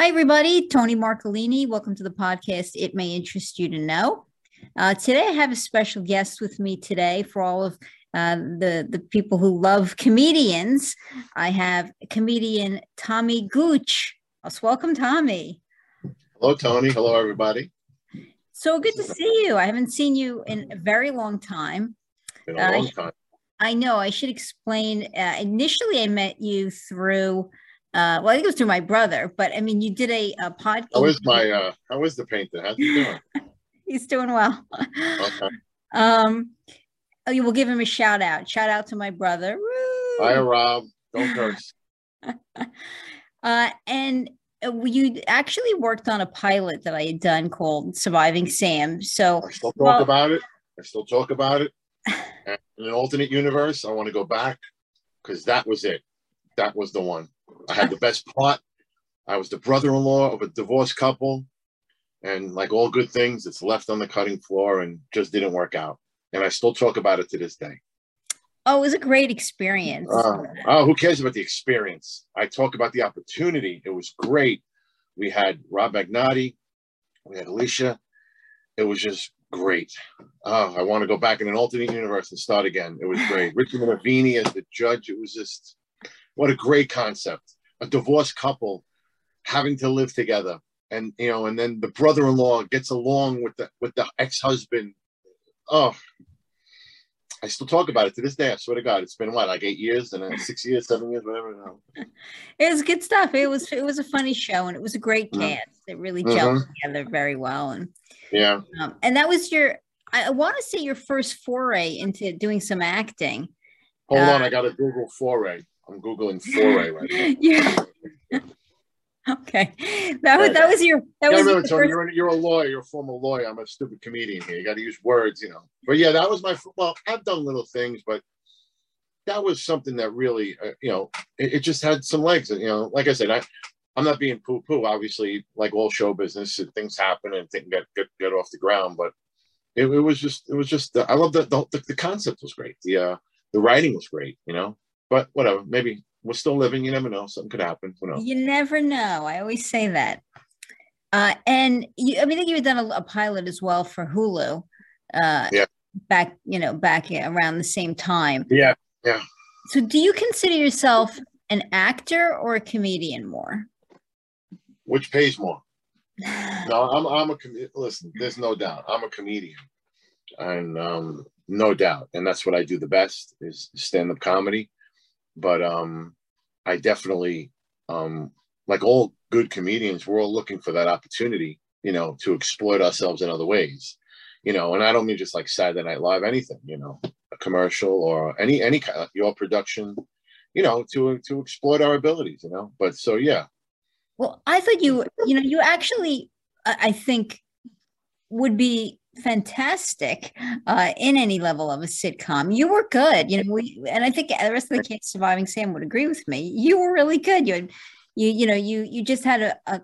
Hi, everybody. Tony Marcolini. Welcome to the podcast. It may interest you to know. Uh, today, I have a special guest with me today for all of uh, the the people who love comedians. I have comedian Tommy Gooch. Let's welcome Tommy. Hello, Tony. Hello, everybody. So good to see you. I haven't seen you in a very long time. Been a long time. I know. I should explain. Uh, initially, I met you through uh, well, I think it was through my brother, but I mean, you did a, a podcast. How is my, uh, how is the painter? How's he doing? He's doing well. Okay. Um, oh, you will give him a shout out. Shout out to my brother. Woo! Hi, Rob. Don't curse. uh, and uh, you actually worked on a pilot that I had done called Surviving Sam. So I still talk well, about it. I still talk about it. In an alternate universe, I want to go back because that was it. That was the one. I had the best plot. I was the brother-in-law of a divorced couple, and like all good things, it's left on the cutting floor and just didn't work out. And I still talk about it to this day. Oh, it was a great experience. Uh, oh, who cares about the experience? I talk about the opportunity. It was great. We had Rob Magnotti, we had Alicia. It was just great. Oh, I want to go back in an alternate universe and start again. It was great. Richard Minervini as the judge. It was just what a great concept. A divorced couple having to live together. And you know, and then the brother-in-law gets along with the with the ex-husband. Oh, I still talk about it to this day. I swear to God, it's been what, like eight years and six years, seven years, whatever. It was good stuff. It was it was a funny show and it was a great mm-hmm. cast. Mm-hmm. It really gelled mm-hmm. together very well. And yeah, um, and that was your. I, I want to say your first foray into doing some acting. Hold uh, on, I got a Google foray. I'm googling foray right now. yeah. okay, that was that was your that yeah, was really, Tony, you're, you're a lawyer. You're a former lawyer. I'm a stupid comedian here. You got to use words, you know. But yeah, that was my well. I've done little things, but that was something that really, uh, you know, it, it, just had some legs. You know, like I said, I I'm not being poo poo. Obviously, like all show business, things happen and things get get, get off the ground. But it, it was just it was just I love that the, the, the concept was great. The uh, the writing was great. You know, but whatever, maybe we're still living. You never know. Something could happen. Who knows? You never know. I always say that. Uh, and you, I mean, I think you had done a, a pilot as well for Hulu. Uh, yeah. Back, you know, back around the same time. Yeah. Yeah. So, do you consider yourself an actor or a comedian more? Which pays more? no, I'm. I'm a. Listen, there's no doubt. I'm a comedian, and um, no doubt, and that's what I do the best is stand up comedy but um, I definitely, um, like all good comedians, we're all looking for that opportunity, you know, to exploit ourselves in other ways, you know. And I don't mean just like Saturday Night Live, anything, you know, a commercial or any any kind of your production, you know, to to exploit our abilities, you know. But so yeah. Well, I thought you, you know, you actually, I think, would be fantastic uh, in any level of a sitcom. You were good, you know. We, and I think the rest of the kids surviving Sam would agree with me. You were really good. You, had, you, you know, you you just had a, a,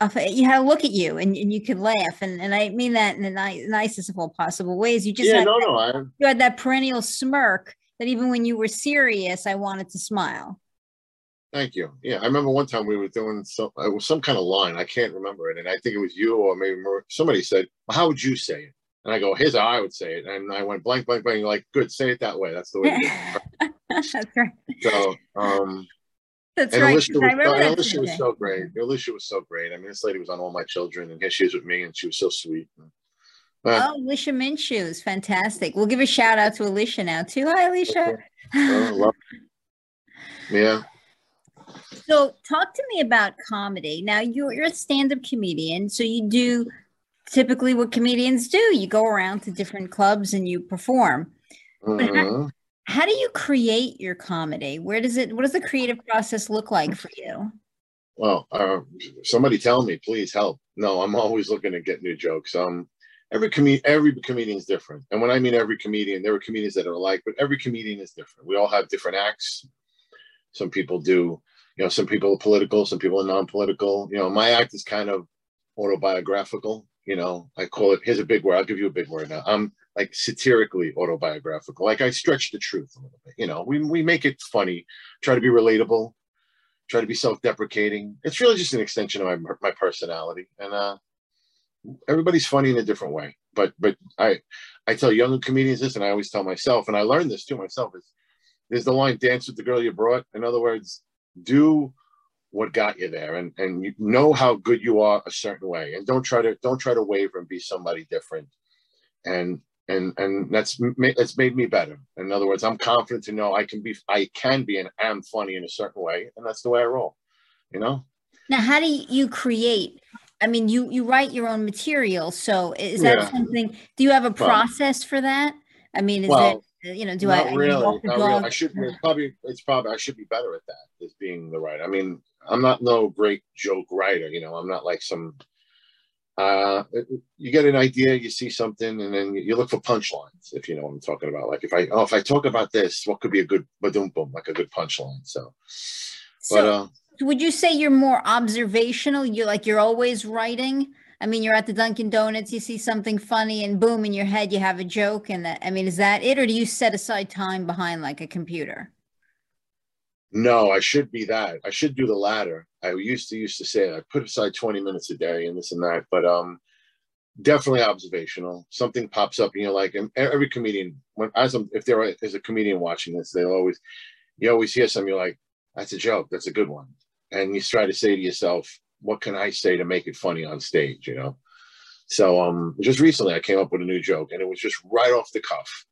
a you had a look at you, and, and you could laugh, and and I mean that in the ni- nicest of all possible ways. You just yeah, had no, that, no, I... you had that perennial smirk that even when you were serious, I wanted to smile. Thank you. Yeah, I remember one time we were doing some it was some kind of line. I can't remember it, and I think it was you or maybe somebody said, well, "How would you say it?" And I go, "Here's how I would say it," and I went blank, blank, blank. You're like, "Good, say it that way. That's the way." That's right. So, um, that's right. Alicia was, and Alicia was so great. Alicia was so great. I mean, this lady was on All My Children, and here she is with me, and she was so sweet. Uh, oh, Alicia Minshew is fantastic. We'll give a shout out to Alicia now too. Hi, Alicia. Oh, yeah. So, talk to me about comedy. Now, you're, you're a stand up comedian, so you do typically what comedians do you go around to different clubs and you perform. Mm-hmm. How, how do you create your comedy? Where does it, what does the creative process look like for you? Well, uh, somebody tell me, please help. No, I'm always looking to get new jokes. Um, every com- every comedian is different, and when I mean every comedian, there are comedians that are alike, but every comedian is different. We all have different acts. Some people do you know, some people are political, some people are non-political. You know, my act is kind of autobiographical. You know, I call it. Here's a big word. I'll give you a big word now. I'm like satirically autobiographical. Like I stretch the truth a little bit. You know, we we make it funny, try to be relatable, try to be self-deprecating. It's really just an extension of my my personality, and uh, everybody's funny in a different way. But but I I tell younger comedians this, and I always tell myself, and I learned this too myself. Is there's the line "dance with the girl you brought." In other words, do what got you there, and and you know how good you are a certain way, and don't try to don't try to waver and be somebody different. And and and that's that's made me better. In other words, I'm confident to know I can be I can be and am funny in a certain way, and that's the way I roll. You know. Now, how do you create? I mean, you you write your own material, so is that yeah. something? Do you have a process well, for that? I mean, is well, it you know? Do not I really? Not really. I should it's probably it's probably I should be better at that as being the writer. I mean, I'm not no great joke writer. You know, I'm not like some uh, you get an idea, you see something, and then you look for punchlines. If you know what I'm talking about, like if I oh if I talk about this, what could be a good boom boom like a good punchline. So, so but, uh, would you say you're more observational? You like you're always writing. I mean, you're at the Dunkin' Donuts, you see something funny, and boom, in your head you have a joke, and that I mean, is that it, or do you set aside time behind like a computer? No, I should be that. I should do the latter. I used to used to say I put aside 20 minutes a day and this and that, but um definitely observational. Something pops up and you're like, and every comedian, when as I'm, if there is a comedian watching this, they'll always, you always hear something. You're like, that's a joke. That's a good one. And you try to say to yourself, what can I say to make it funny on stage? You know. So um, just recently I came up with a new joke, and it was just right off the cuff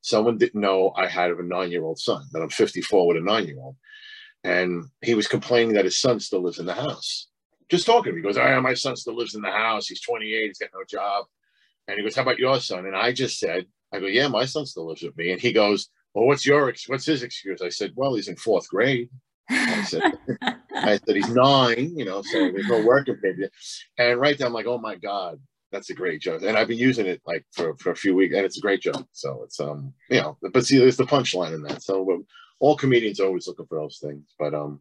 someone didn't know I had a nine year old son, that I'm 54 with a nine year old. And he was complaining that his son still lives in the house. Just talking to me. He goes, Oh, my son still lives in the house. He's 28. He's got no job. And he goes, How about your son? And I just said, I go, Yeah, my son still lives with me. And he goes, Well, what's your what's his excuse? I said, Well, he's in fourth grade. I said, I said he's nine, you know, so there's no working baby. And right there, I'm like, oh my God, that's a great joke, and I've been using it like for, for a few weeks, and it's a great joke. So it's um you know, but see, there's the punchline in that. So all comedians are always looking for those things, but um,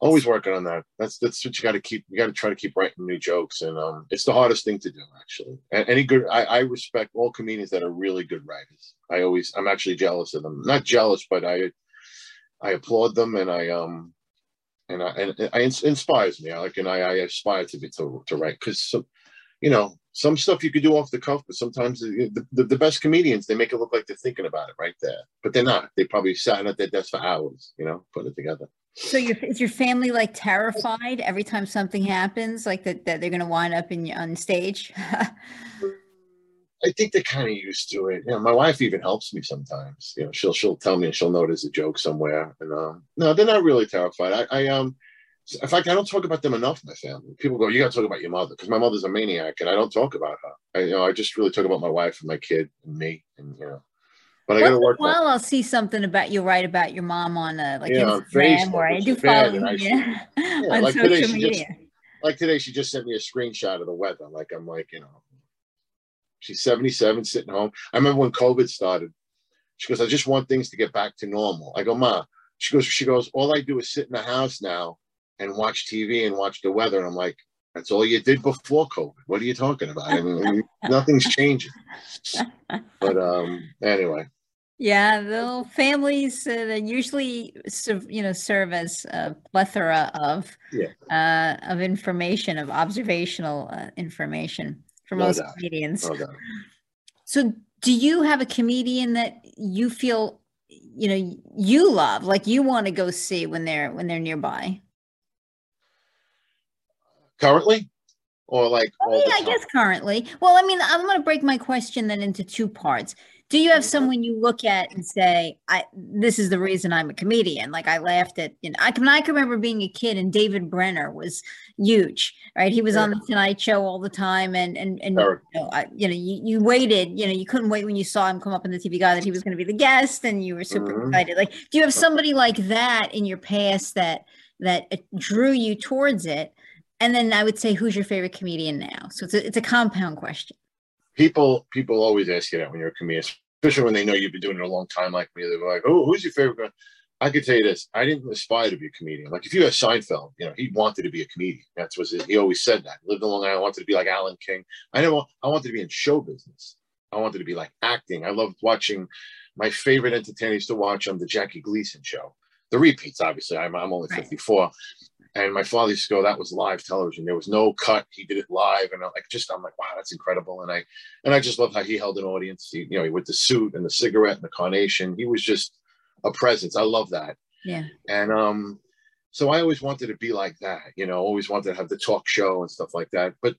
always working on that. That's that's what you got to keep. You got to try to keep writing new jokes, and um, it's the hardest thing to do actually. And any good, I, I respect all comedians that are really good writers. I always, I'm actually jealous of them. Not jealous, but I, I applaud them, and I um, and I and it inspires me. I like and I, I aspire to be to to write because some you know, some stuff you could do off the cuff, but sometimes the, the, the, best comedians, they make it look like they're thinking about it right there, but they're not. They probably sat at their desk for hours, you know, putting it together. So your, is your family like terrified every time something happens, like that, that they're going to wind up in on stage? I think they're kind of used to it. You know, my wife even helps me sometimes. You know, she'll she'll tell me and she'll notice a joke somewhere. And um, no, they're not really terrified. I, I um in fact, I don't talk about them enough. My family. People go, "You got to talk about your mother," because my mother's a maniac, and I don't talk about her. I, you know, I just really talk about my wife and my kid and me, and you know. But I got to work. Well, I'll see something about you write about your mom on a like yeah, Instagram, or I do follow you yeah, on like social today, media. Just, like today, she just sent me a screenshot of the weather. Like I'm like, you know, she's 77, sitting home. I remember when COVID started. She goes, "I just want things to get back to normal." I go, "Ma." She goes, "She goes, all I do is sit in the house now." and watch TV and watch the weather. And I'm like, that's all you did before COVID. What are you talking about? I mean, nothing's changing. But um, anyway. Yeah, the families uh, that usually, you know, serve as a plethora of yeah. uh, of information, of observational uh, information for no most doubt. comedians. No so, do you have a comedian that you feel, you know, you love, like you want to go see when they're when they're nearby? currently or like oh, yeah i guess currently well i mean i'm going to break my question then into two parts do you have someone you look at and say i this is the reason i'm a comedian like i laughed at you know i can i can remember being a kid and david brenner was huge right he was yeah. on the tonight show all the time and and and you know, I, you know you, you waited you know you couldn't wait when you saw him come up in the tv guide that he was going to be the guest and you were super mm-hmm. excited like do you have somebody like that in your past that that drew you towards it and then I would say, who's your favorite comedian now? So it's a, it's a compound question. People people always ask you that when you're a comedian, especially when they know you've been doing it a long time, like me. They're like, "Oh, who's your favorite?" I could tell you this: I didn't aspire to be a comedian. Like if you had Seinfeld, you know, he wanted to be a comedian. That's was what he always said. That lived in Long Island. I wanted to be like Alan King. I never. I wanted to be in show business. I wanted to be like acting. I loved watching. My favorite entertainers to watch on the Jackie Gleason show the repeats. Obviously, I'm I'm only 54, right. And my father used to go, "That was live television. There was no cut. He did it live." And I'm like, just I'm like, wow, that's incredible. And I and I just love how he held an audience. He, you know, he with the suit and the cigarette and the carnation, he was just a presence. I love that. Yeah. And um, so I always wanted to be like that. You know, always wanted to have the talk show and stuff like that. But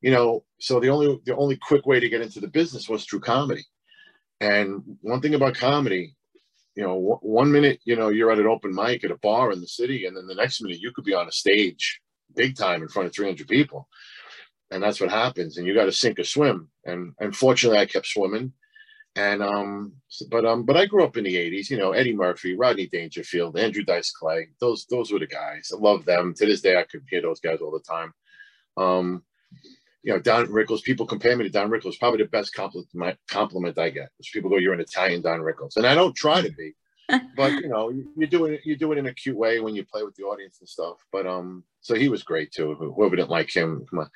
you know, so the only the only quick way to get into the business was through comedy. And one thing about comedy, you know, w- one minute, you know, you're at an open mic at a bar in the city, and then the next minute you could be on a stage big time in front of 300 people. And that's what happens. And you got to sink or swim. And unfortunately, I kept swimming. And, um, but, um, but I grew up in the 80s, you know, Eddie Murphy, Rodney Dangerfield, Andrew Dice Clay. Those, those were the guys. I love them. To this day, I could hear those guys all the time. Um, you know, Don Rickles, people compare me to Don Rickles. Probably the best compliment compliment I get is people go, "You're an Italian Don Rickles," and I don't try to be, but you know, you do it you do it in a cute way when you play with the audience and stuff. But um, so he was great too. Whoever didn't like him, come on.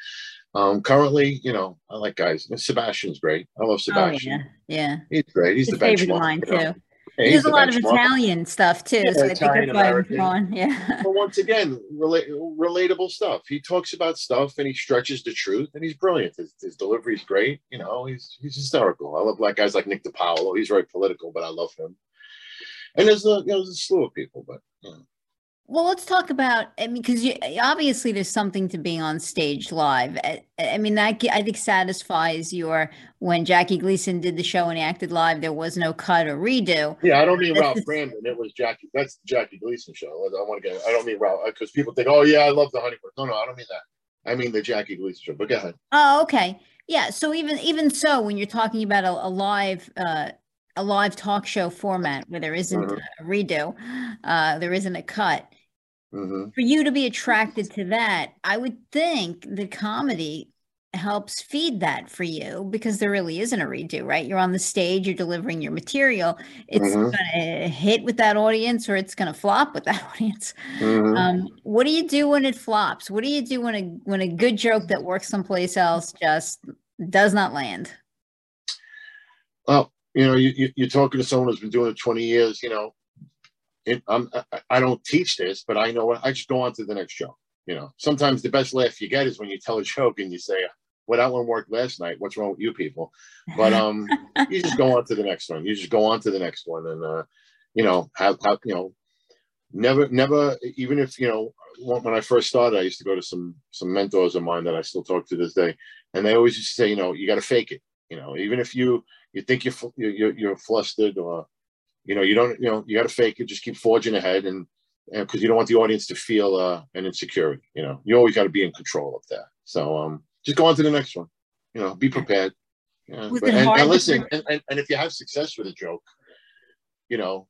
Um, currently, you know, I like guys. Sebastian's great. I love Sebastian. Oh, yeah. yeah, he's great. He's His the favorite benchmark. line you There's a lot of Italian stuff too, Yeah, so I think that's why. Yeah. But once again, relate, relatable stuff. He talks about stuff and he stretches the truth, and he's brilliant. His, his is great. You know, he's he's hysterical. I love like guys like Nick DiPaolo. He's very political, but I love him. And there's a you know, there's a slew of people, but you know. Well, let's talk about. I mean, because obviously there's something to being on stage live. I, I mean, that I think satisfies your. When Jackie Gleason did the show and he acted live, there was no cut or redo. Yeah, I don't mean Ralph Kramden. It was Jackie. That's the Jackie Gleason show. I don't want to get. I don't mean Ralph because people think, oh yeah, I love the honeymoon. No, no, I don't mean that. I mean the Jackie Gleason show. But go ahead. Oh, okay. Yeah. So even even so, when you're talking about a, a live uh, a live talk show format where there isn't Mhm. a redo, uh, there isn't a cut. Hmm For you to be attracted to that, I would think the comedy helps feed that for you because there really isn't a redo, right? You're on the stage, you're delivering your material. It's Mhm. gonna hit with that audience or it's gonna flop with that audience. hmm Um, what do you do when it flops? What do you do when a when a good joke that works someplace else just does not land? Well, you know, you, you, you're talking to someone who's been doing it 20 years. You know, it, I'm, I, don't teach this, but I know what I just go on to the next joke. You know, sometimes the best laugh you get is when you tell a joke and you say, "Well, that one worked last night. What's wrong with you people?" But um, you just go on to the next one. You just go on to the next one, and uh, you know, have, have you know, never, never, even if you know, when when I first started, I used to go to some some mentors of mine that I still talk to this day, and they always used to say, you know, you got to fake it. You know, even if you you think you're, you're you're flustered or you know you don't you know you got to fake it. Just keep forging ahead, and because you don't want the audience to feel uh, an insecurity. You know, you always got to be in control of that. So um, just go on to the next one. You know, be prepared. Yeah, but- and, and listen, and, and, and if you have success with a joke, you know,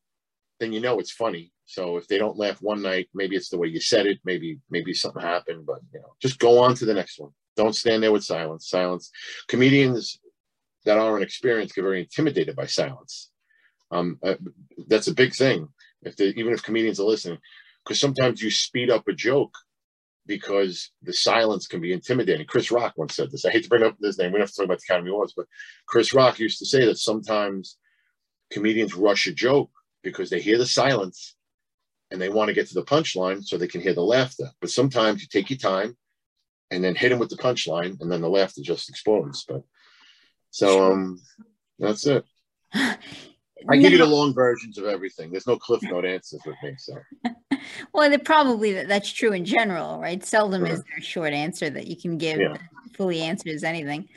then you know it's funny. So if they don't laugh one night, maybe it's the way you said it. Maybe maybe something happened, but you know, just go on to the next one. Don't stand there with silence. Silence. Comedians that aren't experienced get very intimidated by silence. Um, uh, that's a big thing. If they, even if comedians are listening, because sometimes you speed up a joke because the silence can be intimidating. Chris Rock once said this. I hate to bring up this name. We don't have to talk about the Academy Awards, but Chris Rock used to say that sometimes comedians rush a joke because they hear the silence and they want to get to the punchline so they can hear the laughter. But sometimes you take your time and then hit them with the punchline and then the laughter just explodes. But so um that's it. I give you the long versions of everything. There's no cliff note answers with me. So Well, it probably that- that's true in general, right? Seldom is there a short answer that you can give Yeah. fully answers anything.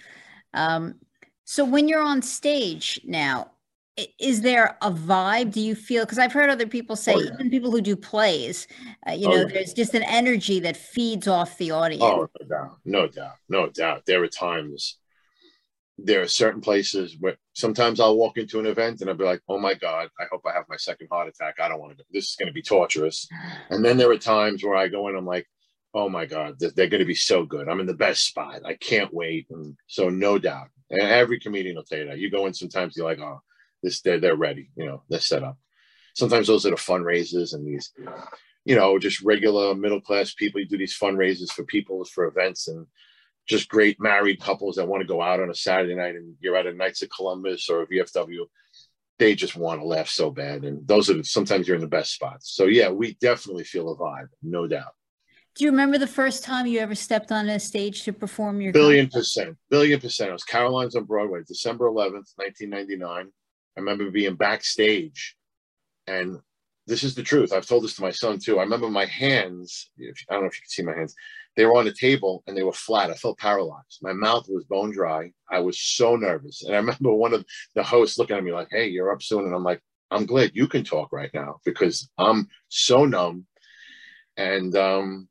Um, so when you're on stage now, is there a vibe? Do you feel? Because I've heard other people say, Oh, yeah. even people who do plays, uh, you Oh, know, yeah. there's just an energy that feeds off the audience. Oh, no doubt, no doubt, no doubt. There are times, there are certain places where sometimes I'll walk into an event and I'll be like, "Oh my god, I hope I have my second heart attack. I don't want to. This is going to be torturous." And then there are times where I go in, I'm like, "Oh my god, they're, going to be so good. I'm in the best spot. I can't wait." And so, no doubt, and every comedian will tell you that. You go in sometimes, you're like, "Oh, this they're they're ready. You know, they're set up." Sometimes those are the fundraisers and these you know, just regular middle class people. You do these fundraisers for people, for events, and just great married couples that want to go out on a Saturday night and you're at a Knights of Columbus or a VFW. they just want to laugh so bad. And those are sometimes you're in the best spots. So yeah, we definitely feel a vibe, no doubt. Do you remember the first time you ever stepped on a stage to perform your billion percent, billion percent? It was Caroline's on Broadway, December 11th, 1999. I remember being backstage, and this is the truth. I've told this to my son too. I remember my hands. If, I don't know if you can see my hands. They were on the table and they were flat. I felt paralyzed. My mouth was bone dry. I was so nervous. And I remember one of the hosts looking at me like, "Hey, you're up soon," and I'm like, "I'm glad you can talk right now because I'm so numb." And um,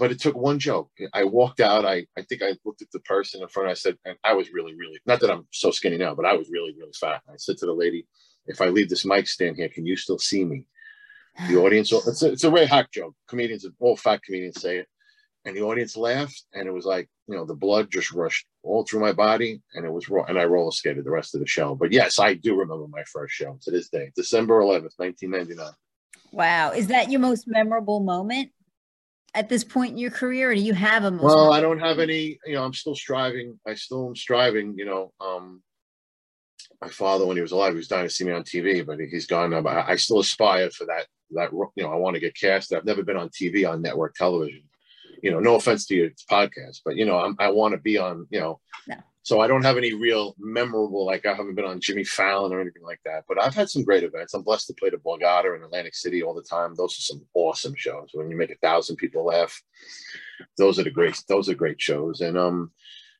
but it took one joke. I walked out. I, I think I looked at the person in front. I said, and I was really, really, not that I'm so skinny now, but I was really, really fat. I said to the lady, if I leave this mic stand here, can you still see me? The audience, it's a, it's a very hack joke. Comedians, all fat comedians say it. And the audience laughed. And it was like, you know, the blood just rushed all through my body. And it was raw. And I roller skated the rest of the show. But yes, I do remember my first show to this day, December 11th, 1999. Wow. Is that your most memorable moment? at this point in your career, or do you have a? Well, I don't have any. You know, I'm still striving. I still am striving. You know, um, my father, when he was alive, he was dying to see me on TV, but he's gone now. But I still aspire for that. That you know, I want to get cast. I've never been on TV on network television. You know, no offense to your podcast, but you know, I'm, i want to be on. You know, no. So I don't have any real memorable, like I haven't been on Jimmy Fallon or anything like that. But I've had some great events. I'm blessed to play the Borgata in Atlantic City all the time. Those are some awesome shows. When you make a thousand people laugh, those are the great. Those are great shows. And um,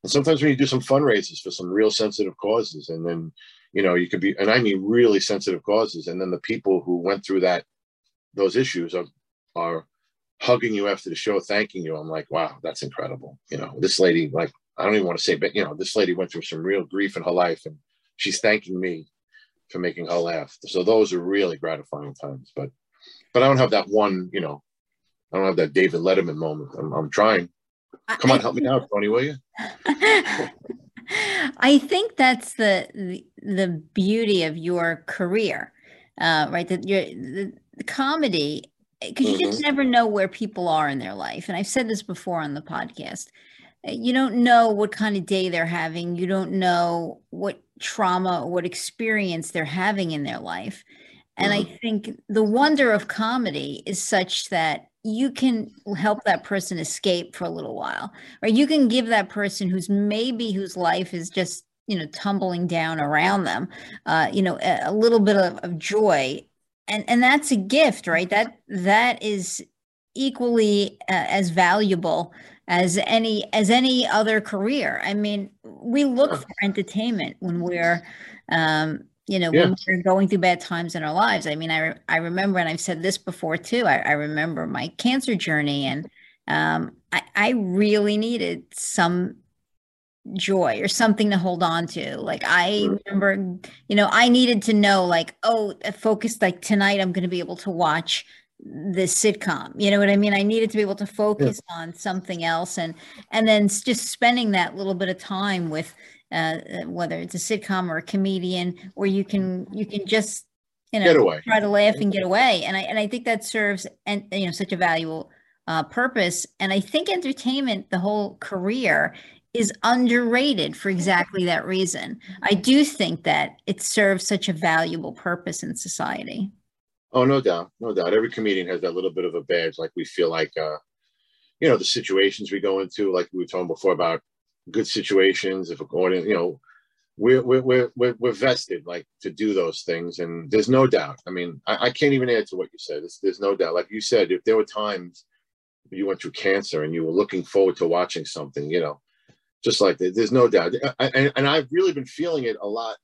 and sometimes when you do some fundraisers for some real sensitive causes, and then you know you could be, and I mean really sensitive causes, and then the people who went through that those issues are are hugging you after the show, thanking you. I'm like, wow, that's incredible. You know, this lady like I don't even want to say, but you know, this lady went through some real grief in her life, and she's thanking me for making her laugh. So those are really gratifying times. But but I don't have that one, you know, I don't have that David Letterman moment. I'm, I'm trying. Come on, help me out, Tony, will you? I think that's the, the, the beauty of your career, uh, right? That your the, the comedy because you mm-hmm. just never know where people are in their life. And I've said this before on the podcast you don't know what kind of day they're having you don't know what trauma or what experience they're having in their life and mm-hmm. i think the wonder of comedy is such that you can help that person escape for a little while or you can give that person who's maybe whose life is just you know tumbling down around them uh, you know a, a little bit of, of joy and and that's a gift right that that is equally uh, as valuable as any as any other career. I mean, we look for entertainment when we're um, you know, yeah. when we're going through bad times in our lives. I mean, I re- I remember, and I've said this before too. I, I remember my cancer journey, and um, I, I really needed some joy or something to hold on to. Like I remember, you know, I needed to know, like, oh, focus. Like tonight, I'm going to be able to watch this sitcom. You know what i mean? I needed to be able to focus yeah. on something else. And and then just spending that little bit of time with uh, uh, whether it's a sitcom or a comedian where you can you can just you know try to laugh and get away. And i and i think that serves and you know such a valuable uh, purpose. And i think entertainment the whole career is underrated for exactly that reason i do think that it serves such a valuable purpose in society Oh, no doubt, no doubt. Every comedian has that little bit of a badge. Like we feel like, uh, you know, the situations we go into, like we were talking before about good situations. If audience, you know, we're we're we're we're vested like to do those things, and there's no doubt. I mean, I, I can't even add to what you said. There's no doubt. Like you said, if there were times you went through cancer and you were looking forward to watching something, you know, just like that, there's no doubt. I, and, and I've really been feeling it a lot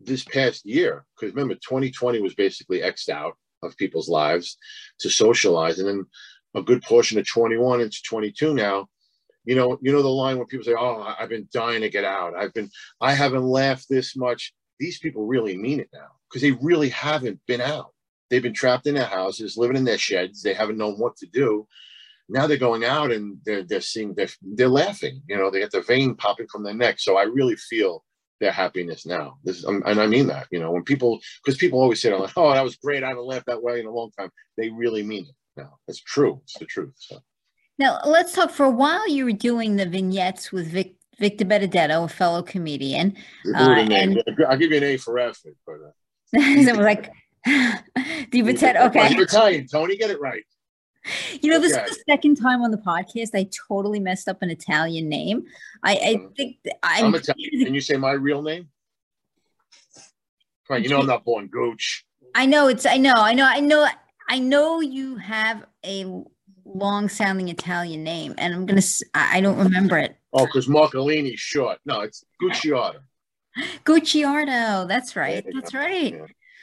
this past year, because remember, 2020 was basically xed out of people's lives to socialize, and then a good portion of 21 into 22 now. You know, you know the line when people say, "Oh, I've been dying to get out. I've been, I haven't laughed this much." These people really mean it now because they really haven't been out. They've been trapped in their houses, living in their sheds. They haven't known what to do. Now they're going out and they're they're seeing they're they're laughing. You know, they get the vein popping from their neck. So I really feel their happiness now. This is, and I mean that, you know, when people, because people always say, like, "Oh, that was great. I haven't laughed that way in a long time." They really mean it. Now it's true. It's the truth. So. Now let's talk. For a while, you were doing the vignettes with Vic, Victor Benedetto, a fellow comedian. Uh, and, I'll give you an A for effort. But, uh, was like Di. Okay. You're Italian, Tony. Get it right. You know, this okay. is the second time on the podcast I totally messed up an Italian name. I, I um, think I'm, I'm Italian. Can you say my real name? Right, you know I'm not born Gooch. I know it's. I know. I know. I know. I know you have a long sounding Italian name, and I'm gonna. I don't remember it. Oh, because Marcolini's short. No, it's Gucciardo. Gucciardo. That's right. That's right.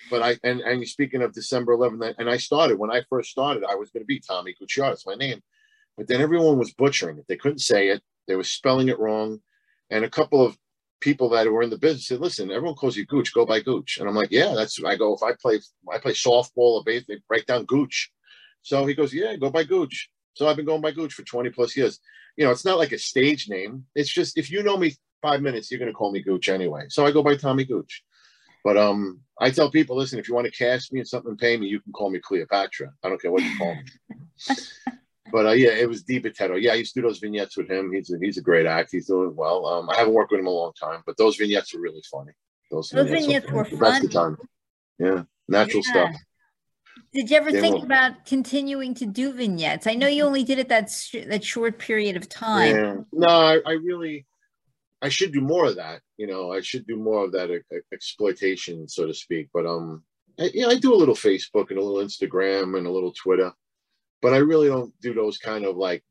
But I and and speaking of December 11th, and I started when I first started, I was going to be Tommy Gucciardo. It's my name, but then everyone was butchering it. They couldn't say it. They were spelling it wrong, and a couple of people that were in the business said, "Listen, everyone calls you Gooch. Go by Gooch." And I'm like, "Yeah, that's." I go if I play I play softball or base, they break down Gooch. So he goes, "Yeah, go by Gooch." So I've been going by Gooch for 20 plus years. You know, it's not like a stage name. It's just if you know me five minutes, you're going to call me Gooch anyway. So I go by Tommy Gooch. But um, I tell people, listen, if you want to cast me in something and pay me, you can call me Cleopatra. I don't care what you call me. but uh, yeah, it was Di. Yeah, I used to do those vignettes with him. He's a, he's a great actor. He's doing well. Um, I haven't worked with him a long time, but those vignettes were really funny. Those, those vignettes, vignettes were fun. That's the time. Yeah, natural yeah. stuff. Did you ever they think were, about continuing to do vignettes? I know you only did it that sh- that short period of time. Yeah. No, I, I really, I should do more of that. You know, I should do more of that uh, exploitation, so to speak. But um, I, yeah, I do a little Facebook and a little Instagram and a little Twitter but I really don't do those kind of like,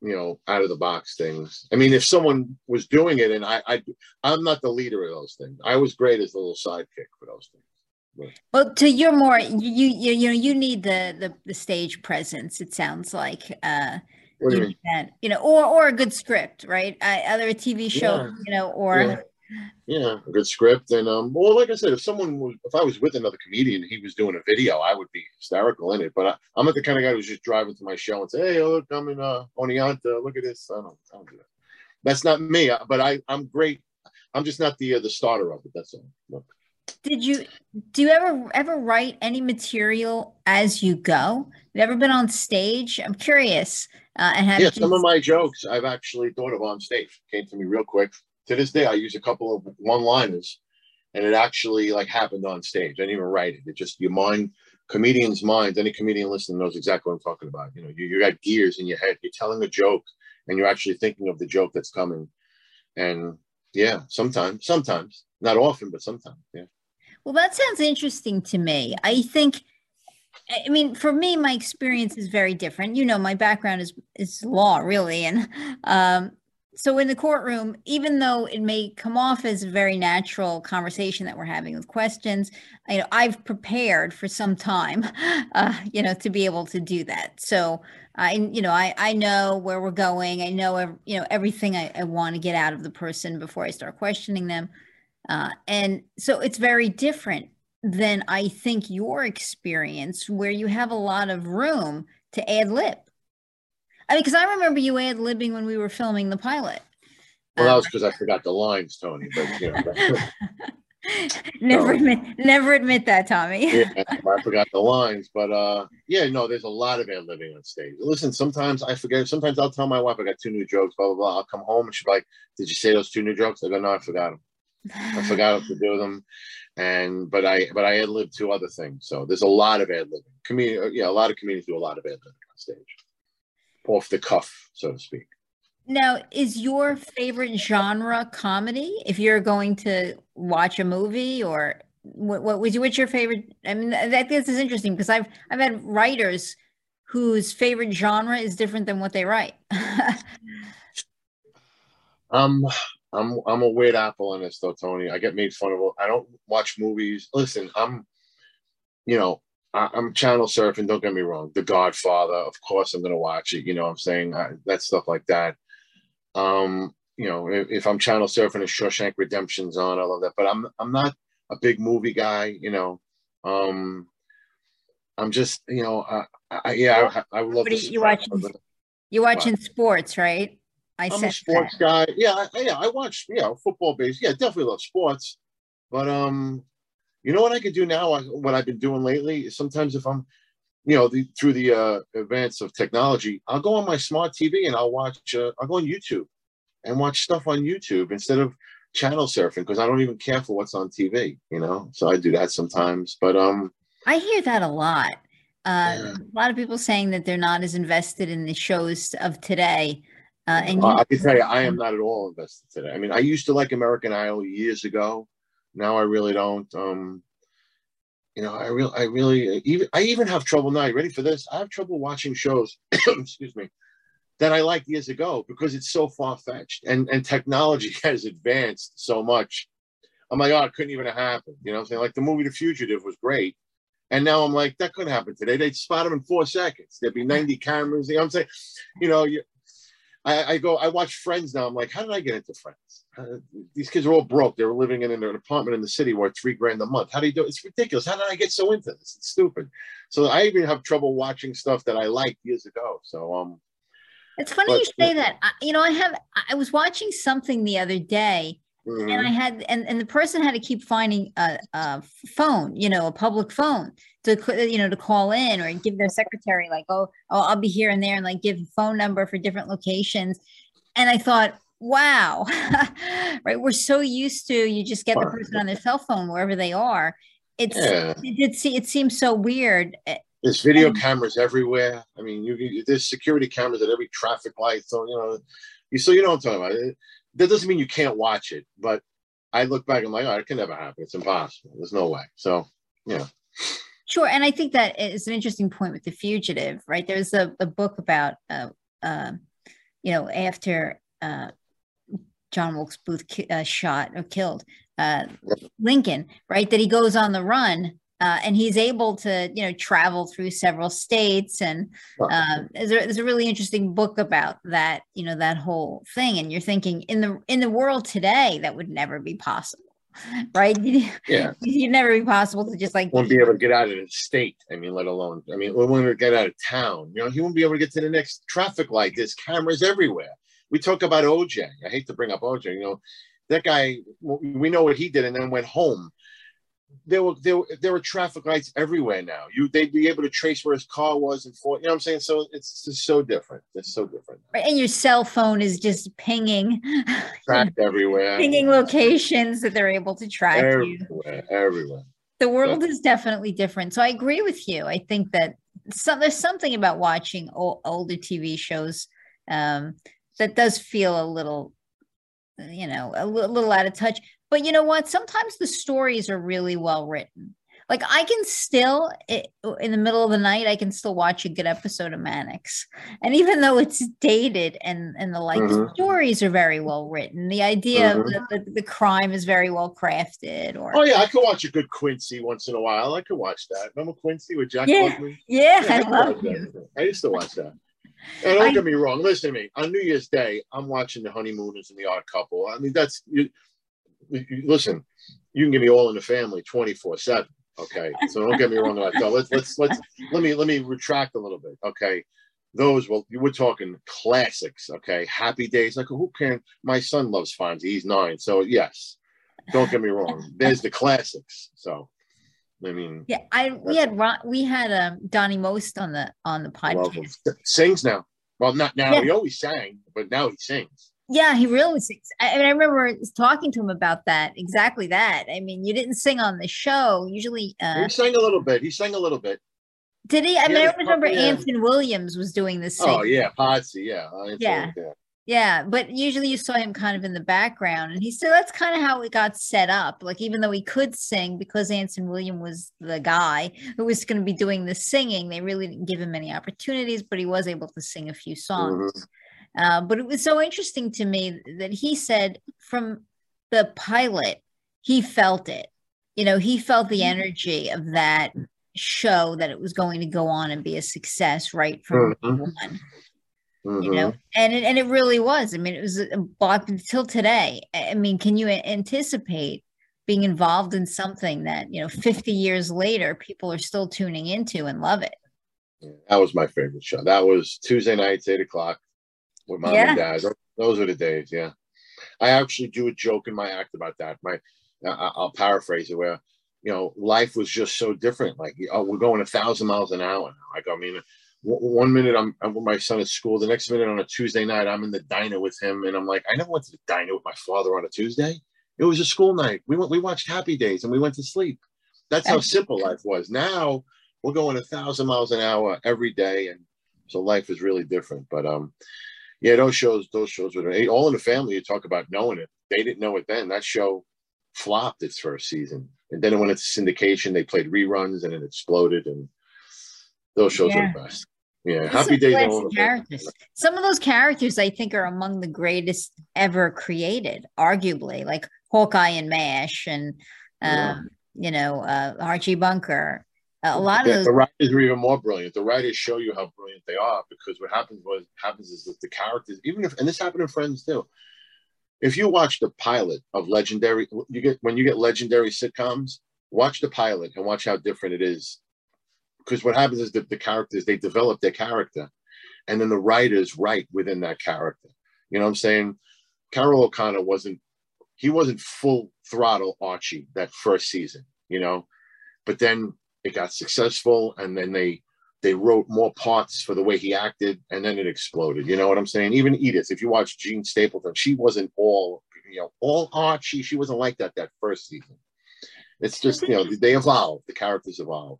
you know, out of the box things. I mean, if someone was doing it and I, I I'm not the leader of those things. I was great as a little sidekick for those things. Well, to your more, you you you know, you need the the, the stage presence. It sounds like. uh you, you, know, or or a good script, right? Uh, either a TV show, yeah. you know, or yeah yeah, a good script. And um, well, like I said, if someone was, if I was with another comedian, he was doing a video, I would be hysterical in it. But I, am not the kind of guy who's just driving to my show and say, "Hey, look, I'm in uh, Oneonta. Look at this." I don't, I don't do that. That's not me. But I, I'm great. I'm just not the uh, the starter of it. That's all. Look. Did you do you ever ever write any material as you go? Have ever been on stage? I'm curious. Uh, and have yeah, some of my jokes I've actually thought of on stage. Came to me real quick to this day, I use a couple of one liners and it actually like happened on stage. I didn't even write it. It just your mind, comedian's minds. any comedian listening knows exactly what I'm talking about. You know, you, you got gears in your head. You're telling a joke and you're actually thinking of the joke that's coming. And yeah, sometimes, sometimes, not often, but sometimes, yeah. Well, that sounds interesting to me. I think I mean, for me, my experience is very different. You know, my background is is law, really, and um, so in the courtroom, even though it may come off as a very natural conversation that we're having with questions, you know, I've prepared for some time, uh, you know, to be able to do that. So I, you know, I, I know where we're going. I know, you know, everything I, I want to get out of the person before I start questioning them. Uh, and so it's very different than I think your experience where you have a lot of room to ad lib I mean, because I remember you ad libbing when we were filming the pilot. Well, that was because I forgot the lines, Tony. But you know, never admit, never admit that, Tommy. yeah, I forgot the lines, but uh, yeah, no, there's a lot of ad libbing on stage. Listen, sometimes I forget. Sometimes I'll tell my wife I got two new jokes, blah blah blah. I'll come home and she's like, "Did you say those two new jokes?" I go, "No, I forgot them. I forgot to do them." And but I but I ad lib two other things. So there's a lot of ad libbing. Comedian, yeah, a lot of comedians do a lot of ad libbing on stage off the cuff, so to speak. Now, is your favorite genre comedy? If you're going to watch a movie, or what, what was what's your favorite? I mean, that this is interesting because I've I've had writers whose favorite genre is different than what they write. um, I'm I'm a weird apple on this though, Tony. I get made fun of. I don't watch movies. Listen, I'm, you know, I, am channel surfing. Don't get me wrong. The Godfather, of course, I'm going to watch it. You know, I'm saying I, that stuff like that. Um, you know, if, if, I'm channel surfing and Shawshank Redemption's on, I love that. But I'm I'm not a big movie guy. You know, um, I'm just you know, I, I yeah, I, I love. You watching? You watching sports, right? I am a sports that. guy. Yeah, I, yeah, I watch. Yeah, football base. Yeah, definitely love sports. But um, you know what I could do now? What I've been doing lately is sometimes if I'm, you know, the, through the uh, advance of technology, I'll go on my smart TV and I'll watch. Uh, I'll go on YouTube and watch stuff on YouTube instead of channel surfing because I don't even care for what's on TV, you know. So I do that sometimes. But um, I hear that a lot. Uh, yeah. A lot of people saying that they're not as invested in the shows of today. Uh, and you- I can tell you, I am not at all invested today. I mean, I used to like American Idol years ago. Now I really don't. Um, you know, I really, I really, even, I even have trouble now. You ready for this? I have trouble watching shows. excuse me that I liked years ago because it's so far fetched and and technology has advanced so much. I'm like, oh, it couldn't even have happened. You know I'm saying? Like the movie The Fugitive was great. And now I'm like, that couldn't happen today. They'd spot him in four seconds. There'd be 90 cameras. You know what I'm saying? You know, you, I, I, go, I watch Friends now. I'm like, how did I get into Friends? Uh, these kids are all broke. They were living in an apartment in the city worth three grand a month. How do you do it? It's ridiculous. How did I get so into this? It's stupid. So I even have trouble watching stuff that I liked years ago. So, um, it's funny but, you say that. I, you know, I have. I was watching something the other day, mm-hmm. and I had, and, and the person had to keep finding a, a, phone, you know, a public phone to, you know, to call in or give their secretary like, oh, oh, I'll be here and there, and like give a phone number for different locations. And I thought, wow, right? We're so used to you just get the person on their cell phone wherever they are. It's yeah. it, it, it seems so weird eh, there's video and, cameras everywhere. I mean, you, you, there's security cameras at every traffic light. So you know, you so you know what I'm talking about. That doesn't mean you can't watch it, but I look back and I'm like, oh, it can never happen. It's impossible. There's no way. So yeah. Sure, and I think that is an interesting point with the fugitive, right? There's a, a book about, uh, uh, you know, after uh, John Wilkes Booth ki- uh, shot or killed uh, Lincoln, right? That he goes on the run uh, and he's able to you know travel through several states and uh, there's, a, there's a really interesting book about that you know that whole thing and you're thinking in the in the world today that would never be possible right? Yeah. you'd never be possible to just like won't be able to get out of the state i mean let alone i mean to get out of town. You know he won't be able to get to the next traffic light. There's cameras everywhere. We talk about oj i hate to bring up oj you know. That guy we know what he did and then went home there were there were there were traffic lights everywhere now. You they'd be able to trace where his car was and for you know what I'm saying. So it's just so different. It's so different. And your cell phone is just pinging, tracked everywhere, pinging locations that they're able to track everywhere, you. Everywhere. The world is definitely different. So I agree with you. I think that some, there's something about watching old, older TV shows um, that does feel a little you know a little out of touch but you know what? Sometimes the stories are really well written. Like I can still, in the middle of the night, I can still watch a good episode of Mannix, and even though it's dated and and the like, mm-hmm. the stories are very well written. The idea mm-hmm. of the, the, the, crime is very well crafted. Or oh yeah, I could watch a good Quincy once in a while. I could watch that. Remember Quincy with Jack yeah. Yeah, yeah, I, I love that. I used to watch that. And don't I, get me wrong. Listen to me. On New Year's Day, I'm watching The Honeymooners and The Odd Couple. I mean, that's you, listen, you can give me all in the family 24 7. Okay. So don't get me wrong about that. Let's let's let's let me let me retract a little bit. Okay. Those well, you were talking classics, okay. Happy days. Like who can my son loves Fonzie, he's nine. So yes, don't get me wrong. There's the classics. So I mean, yeah, I we had we had um Donnie Most on the on the podcast. Sings now. Well, not now. Yeah. He always sang, but now he sings. Yeah, he really sings. I, mean, I remember talking to him about that, exactly that. I mean, you didn't sing on the show. Usually, uh, he sang a little bit. He sang a little bit. Did he? I mean, I remember yeah. Anson Williams was doing this. Oh yeah, Potsy, yeah. yeah. yeah. Yeah, but usually you saw him kind of in the background, and he said that's kind of how it got set up. Like even though he could sing, because Anson William was the guy who was going to be doing the singing, they really didn't give him any opportunities, but he was able to sing a few songs. Mm-hmm. Uh, but it was so interesting to me that he said from the pilot, he felt it. You know, he felt the mm-hmm. energy of that show that it was going to go on and be a success right from mm-hmm. one. Mm-hmm. You know, and it, and it really was. I mean, it was a block until today. I mean, can you anticipate being involved in something that you know 50 years later people are still tuning into and love it? That was my favorite show. That was Tuesday nights, eight o'clock with mom yeah. and dad. Those are the days. Yeah, I actually do a joke in my act about that. My, I'll paraphrase it where, you know, life was just so different. Like, oh, we're going a thousand miles an hour. Like, I mean, one minute I'm, I'm, with my son at school, the next minute on a Tuesday night I'm in the diner with him, and I'm like, I never went to the diner with my father on a Tuesday. It was a school night. We went, we watched Happy Days and we went to sleep. That's how simple life was. Now we're going a thousand miles an hour every day, and so life is really different. But um, yeah, those shows, those shows were all in the family. You talk about knowing it. They didn't know it then. That show flopped its first season, and then it went into syndication. They played reruns, and it exploded. And those shows yeah. are the best. Yeah, Happy Days. Characters. Some of those characters I think are among the greatest ever created, arguably, like Hawkeye and Mash, and yeah. Um, you know uh, Archie Bunker. A lot yeah, of those- the writers are even more brilliant. The writers show you how brilliant they are because what happens was happens is that the characters, even if and this happened in Friends too. If you watch the pilot of legendary, you get when you get legendary sitcoms, watch the pilot and watch how different it is because what happens is that the characters they develop their character and then the writers write within that character you know what i'm saying Carroll O'Connor wasn't he wasn't full throttle archie that first season you know but then it got successful and then they they wrote more parts for the way he acted and then it exploded. You know what i'm saying? Even edith if you watch jean stapleton she wasn't all you know all archie she wasn't like that that first season. It's just you know they evolve the characters evolve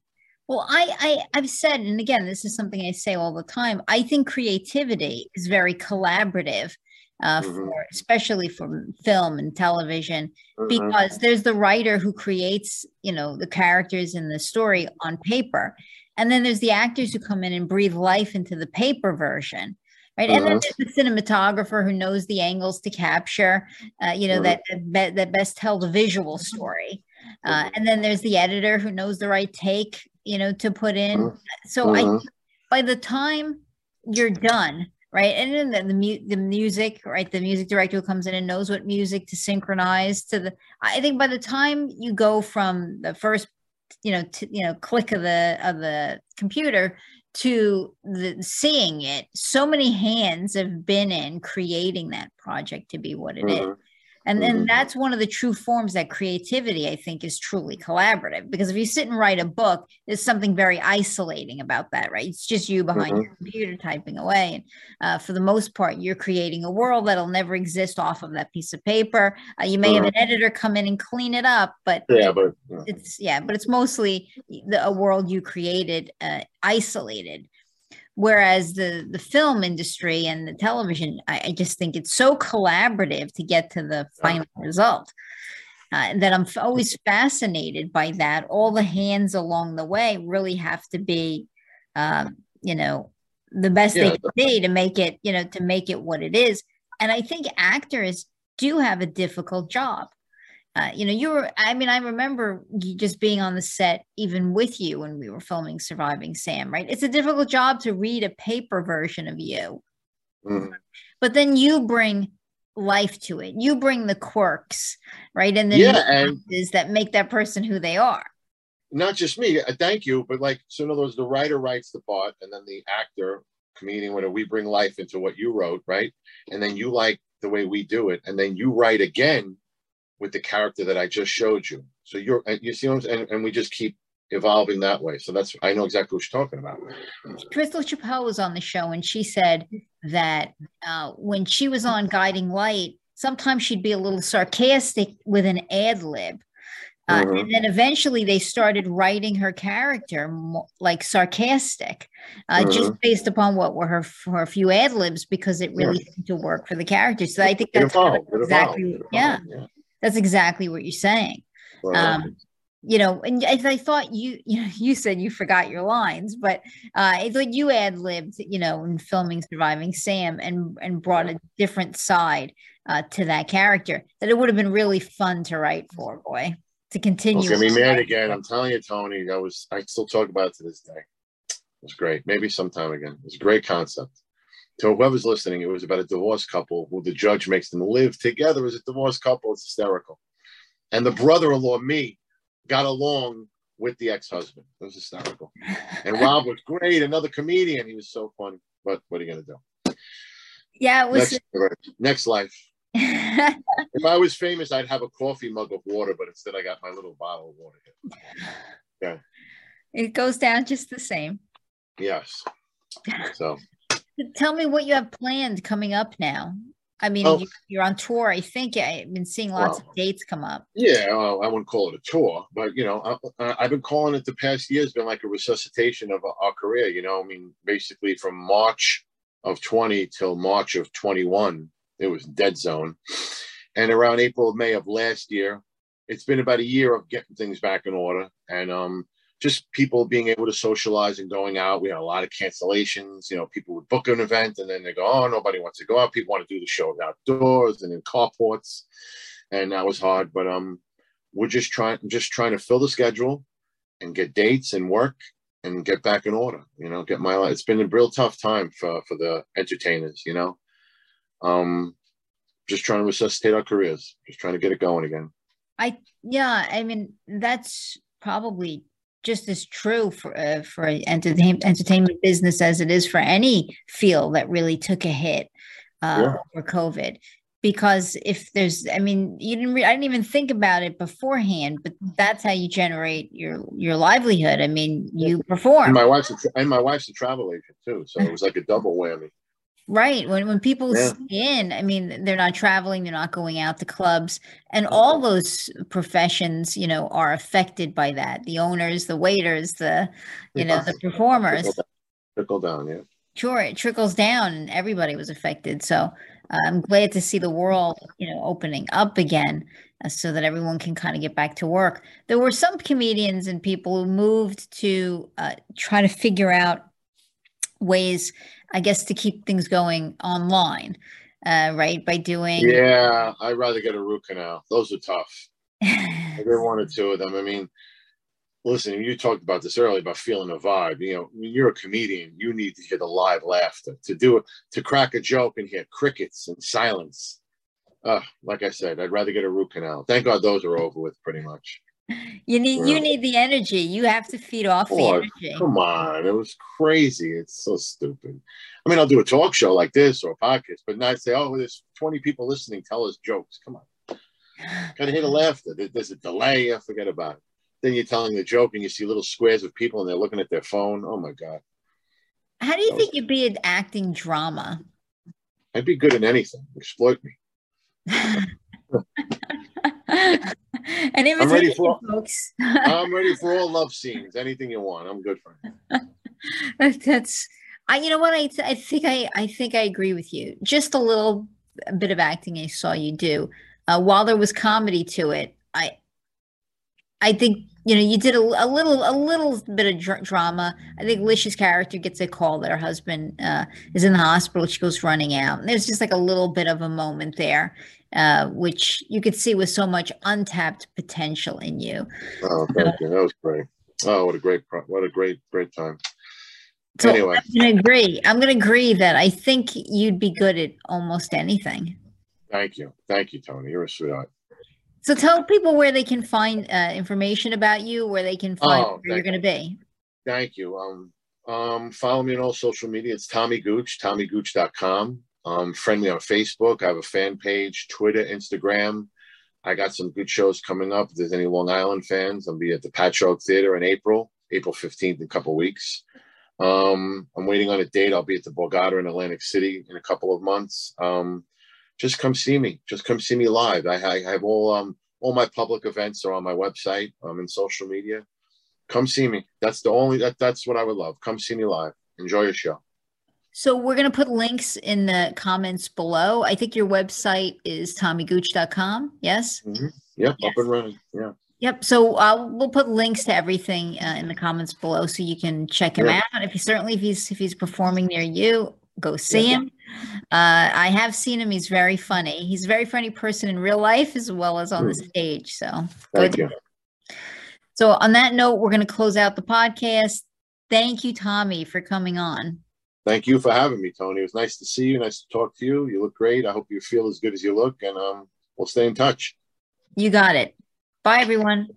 well, I, I I've said, and again, this is something I say all the time. I think creativity is very collaborative, uh, mm-hmm. for especially for film and television, mm-hmm. because there's the writer who creates, you know, the characters in the story on paper, and then there's the actors who come in and breathe life into the paper version. Right. Mm-hmm. And then mm-hmm. there's the cinematographer who knows the angles to capture, uh, you know, mm-hmm. that, that best tell the visual story. Uh, mm-hmm. and then there's the editor who knows the right take you know, to put in. So. I, by the time you're done, right, and then the, the, mu- the music, right, the music director comes in and knows what music to synchronize to the. I think by the time you go from the first, you know, to, you know, click of the of the computer to the seeing it so many hands have been in creating that project to be what it mm-hmm. is. And then mm-hmm. that's one of the true forms that creativity, I think, is truly collaborative. Because if you sit and write a book, there's something very isolating about that, right? It's just you behind mm-hmm. your computer typing away. And uh, for the most part, you're creating a world that'll never exist off of that piece of paper. Uh, you may mm-hmm. have an editor come in and clean it up, but yeah, but yeah. it's yeah, but it's mostly the, a world you created, uh, isolated whereas the the film industry and the television I, I, just think it's so collaborative to get to the final result uh, that i'm always fascinated by that. All the hands along the way really have to be um, you know the best yeah. they can be to make it you know to make it what it is. And i think actors do have a difficult job uh, you know, you were, I mean, I remember just being on the set, even with you when we were filming Surviving Sam, right? It's a difficult job to read a paper version of you. Mm-hmm. But then you bring life to it. You bring the quirks, right? And the yeah, and that make that person who they are. Not just me, uh, thank you, but like, so in other words, the writer writes the part, and then the actor, comedian, whatever, we bring life into what you wrote, right? And then you like the way we do it, and then you write again with the character that I just showed you. So you're, you see what I'm saying? And, and we just keep evolving that way. So that's, I know exactly what you're talking about. Crystal Chappell was on the show and she said that uh, when she was on Guiding Light, sometimes she'd be a little sarcastic with an ad lib. Uh, mm-hmm. And then eventually they started writing her character more, like sarcastic, uh, mm-hmm. just based upon what were her, her few ad libs because it really yeah. seemed to work for the character. So I think that's of exactly, yeah. yeah. That's exactly what you're saying. Um, you know, and I, I, thought you, you know, you said you forgot your lines, but uh, I thought you ad libbed, you know, in filming Surviving Sam and and brought a different side uh, to that character that it would have been really fun to write for, boy, to continue. Get me mad again. I'm telling you, Tony. I was, I still talk about it to this day. It was great. Maybe sometime again. It's a great concept to whoever's listening, it was about a divorced couple who the judge makes them live together as a divorced couple. It's hysterical. And the brother in law, me, got along with the ex husband. It was hysterical. And Rob was great, another comedian. He was so funny. But what are you going to do? Yeah, it was. Next, next life. if I was famous, I'd have a coffee mug of water, but instead I got my little bottle of water. Here. Yeah. It goes down just the same. Yes. So Tell me what you have planned coming up now. I mean, Oh. you, you're on tour. I think I've been seeing lots Well. of dates come up. Yeah, well, I wouldn't call it a tour, but you know, I, I've been calling it the past year has been like a resuscitation of our, our career. You know, I mean, basically from March of 20 till March of 21, it was dead zone, and around April, May of last year, it's been about a year of getting things back in order, and um, just people being able to socialize and going out. We had a lot of cancellations. You know, people would book an event and then they go, "Oh, nobody wants to go out." People want to do the show outdoors and in carports, and that was hard. But um, we're just trying just trying to fill the schedule and get dates and work and get back in order you know get my life it's been a real tough time for for the entertainers you know um just trying to resuscitate our careers just trying to get it going again I yeah, I mean that's probably just as true for uh, for entertain, entertainment business as it is for any field that really took a hit uh, Yeah. for COVID. Because if there's, I mean, you didn't. Re- I didn't even think about it beforehand, but that's how you generate your your livelihood. I mean, you and perform, my wife's a, tra- and my wife's a travel agent too so it was like a double whammy right? When when people Yeah. stay in, I mean, they're not traveling, they're not going out to clubs, and all those professions, you know, are affected by that. The owners, the waiters, the you know, the performers. trickle down, trickle down yeah Sure, it trickles down, and everybody was affected. So uh, I'm glad to see the world, you know, opening up again, uh, so that everyone can kind of get back to work. There were some comedians and people who moved to uh, try to figure out ways, I guess, to keep things going online, uh, right? By doing, yeah i'd rather get a root canal those are tough I did one or two of them. I mean, listen, you talked about this earlier about feeling a vibe. You know, when you're a comedian, you need to hear the live laughter to do it, to crack a joke and hear crickets and silence. Uh, like I said, I'd rather get a root canal. Thank God those are over with pretty much. You need you need the energy. You have to feed off the Oh, energy. Come on, it was crazy. It's so stupid. I mean, I'll do a talk show like this or a podcast, but not say, oh, there's 20 people listening. Tell us jokes. Come on. Gotta hear the laughter. There's a delay. I forget about it. Then you're telling the joke and you see little squares of people and they're looking at their phone. Oh my God. How do you That think you'd be at acting drama? I'd be good in anything. Exploit me. and I'm ready for- folks. I'm ready for all love scenes. Anything you want. I'm good for it. That's I. You know what? I I think I I think I agree with you. Just a little bit of acting I saw you do. Uh, while there was comedy to it, I I think you know you did a, a little a little bit of dr- drama. I think Lish's character gets a call that her husband uh, is in the hospital. She goes running out. And there's just like a little bit of a moment there, uh, which you could see with so much untapped potential in you. Oh, thank you. That was great. Oh, what a great, what a great, great time. So Anyway. I'm gonna agree. I'm gonna agree that I think you'd be good at almost anything. Thank you. Thank you, Tony. You're a sweetheart. So tell people where they can find uh, information about you, where they can find Oh, where you're gonna be. Thank you. Um, um, follow me on all social media. It's Tommy Gooch, TommyGooch.com. Um, friend me on Facebook. I have a fan page, Twitter, Instagram. I got some good shows coming up. If there's any Long Island fans, I'll be at the Patchogue Theater in April, April 15th, in a couple weeks. Um, I'm waiting on a date. I'll be at the Borgata in Atlantic City in a couple of months. Um, just come see me. Just come see me live. I, I have all um, all my public events are on my website. Um, in social media come see me. That's the only that that's what I would love. Come see me live. Enjoy your show. So we're gonna put links in the comments below. I think your website is tommygooch.com. Yes. Yep, Yes. up and running. Yeah. Yep. So uh, we'll put links to everything uh, in the comments below, so you can check him out. If he certainly if he's if he's performing near you, go see Yeah. him. Uh, I have seen him. He's very funny. He's a very funny person in real life as well as on the Hmm. stage. So Thank good. you. So on that note, we're going to close out the podcast. Thank you, Tommy, for coming on. Thank you for having me, Tony. It was nice to see you. Nice to talk to you. You look great. I hope you feel as good as you look, and um, we'll stay in touch. You got it. Bye, everyone.